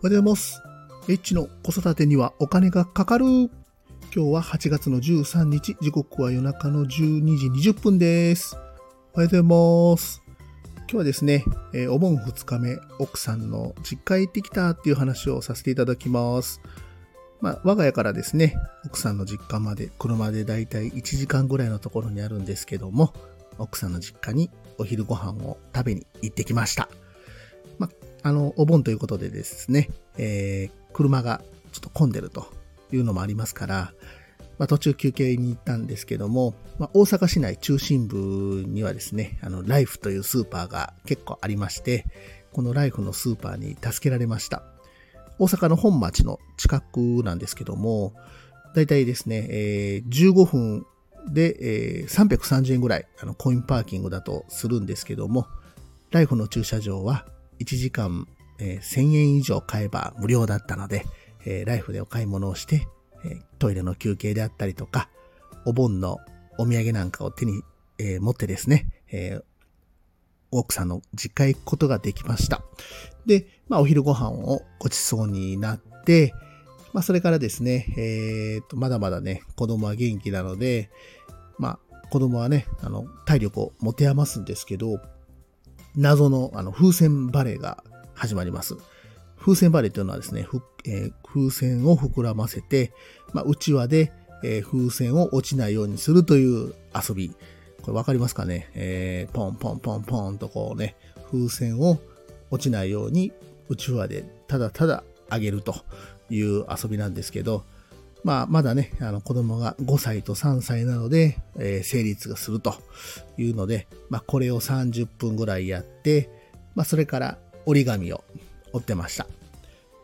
おはようございます。H の子育てにはお金がかかる。今日は8月の13日、時刻は夜中の12時20分です。おはようございます。今日はですね、えーお盆2日目、奥さんの実家へ行ってきたっていう話をさせていただきます。まあ、我が家からですね、奥さんの実家まで車でだいたい1時間ぐらいのところにあるんですけども、奥さんの実家にお昼ご飯を食べに行ってきました。まあ、あの、お盆ということでですね、えー車がちょっと混んでるというのもありますから、まあ、途中休憩に行ったんですけども、まあ、大阪市内中心部にはですね、あの、ライフというスーパーが結構ありまして、このライフのスーパーに助けられました。大阪の本町の近くなんですけども、だいたいですね、えー15分で、えー330円ぐらい、あの、コインパーキングだとするんですけども、ライフの駐車場は1時間、えー1000円以上買えば無料だったので、えーライフでお買い物をして、えートイレの休憩であったりとか、お盆のお土産なんかを手に、えー持ってですね、えー奥さんの実家へ行くことができました。で、まあお昼ご飯をごちそうになって、まあそれからですね、えーと、まだまだね、子供は元気なので、まあ子供はね、あの、体力を持て余すんですけど、謎のあの風船バレーが始まります。風船バレーというのはですね、ふえー風船を膨らませて、まあ、うちわで、えー風船を落ちないようにするという遊び。これわかりますかね、えーポンポンポンポンとこうね、風船を落ちないようにうちわでただただ上げるという遊びなんですけど、まあ、まだね、あの子供が5歳と3歳なので、えー成立がするというので、まあ、これを30分ぐらいやって、まあ、それから折り紙を折ってました。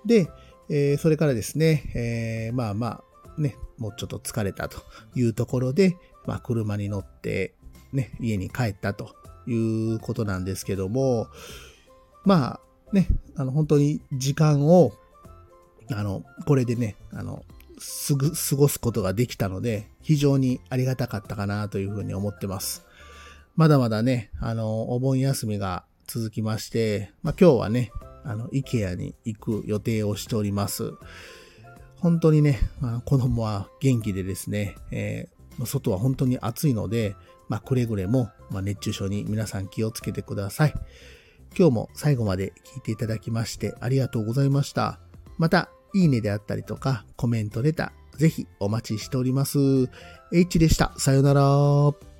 で、えーそれからですね、えーまあまあ、ね、もうちょっと疲れたというところで、まあ、車に乗って、ね、家に帰ったということなんですけども、まあ、ね、あの、本当に時間を、あの、これでね、あの、すぐ過ごすことができたので、非常にありがたかったかなというふうに思ってます。まだまだね、あの、お盆休みが続きまして、まあ今日はね、あの、IKEA に行く予定をしております。本当にね、まあ、子供は元気でですね、えー外は本当に暑いので、まあ、くれぐれも、まあ、熱中症に皆さん気をつけてください。今日も最後まで聞いていただきましてありがとうございました。また、いいねであったりとか、コメント、レター、ぜひお待ちしております。H でした。さよなら。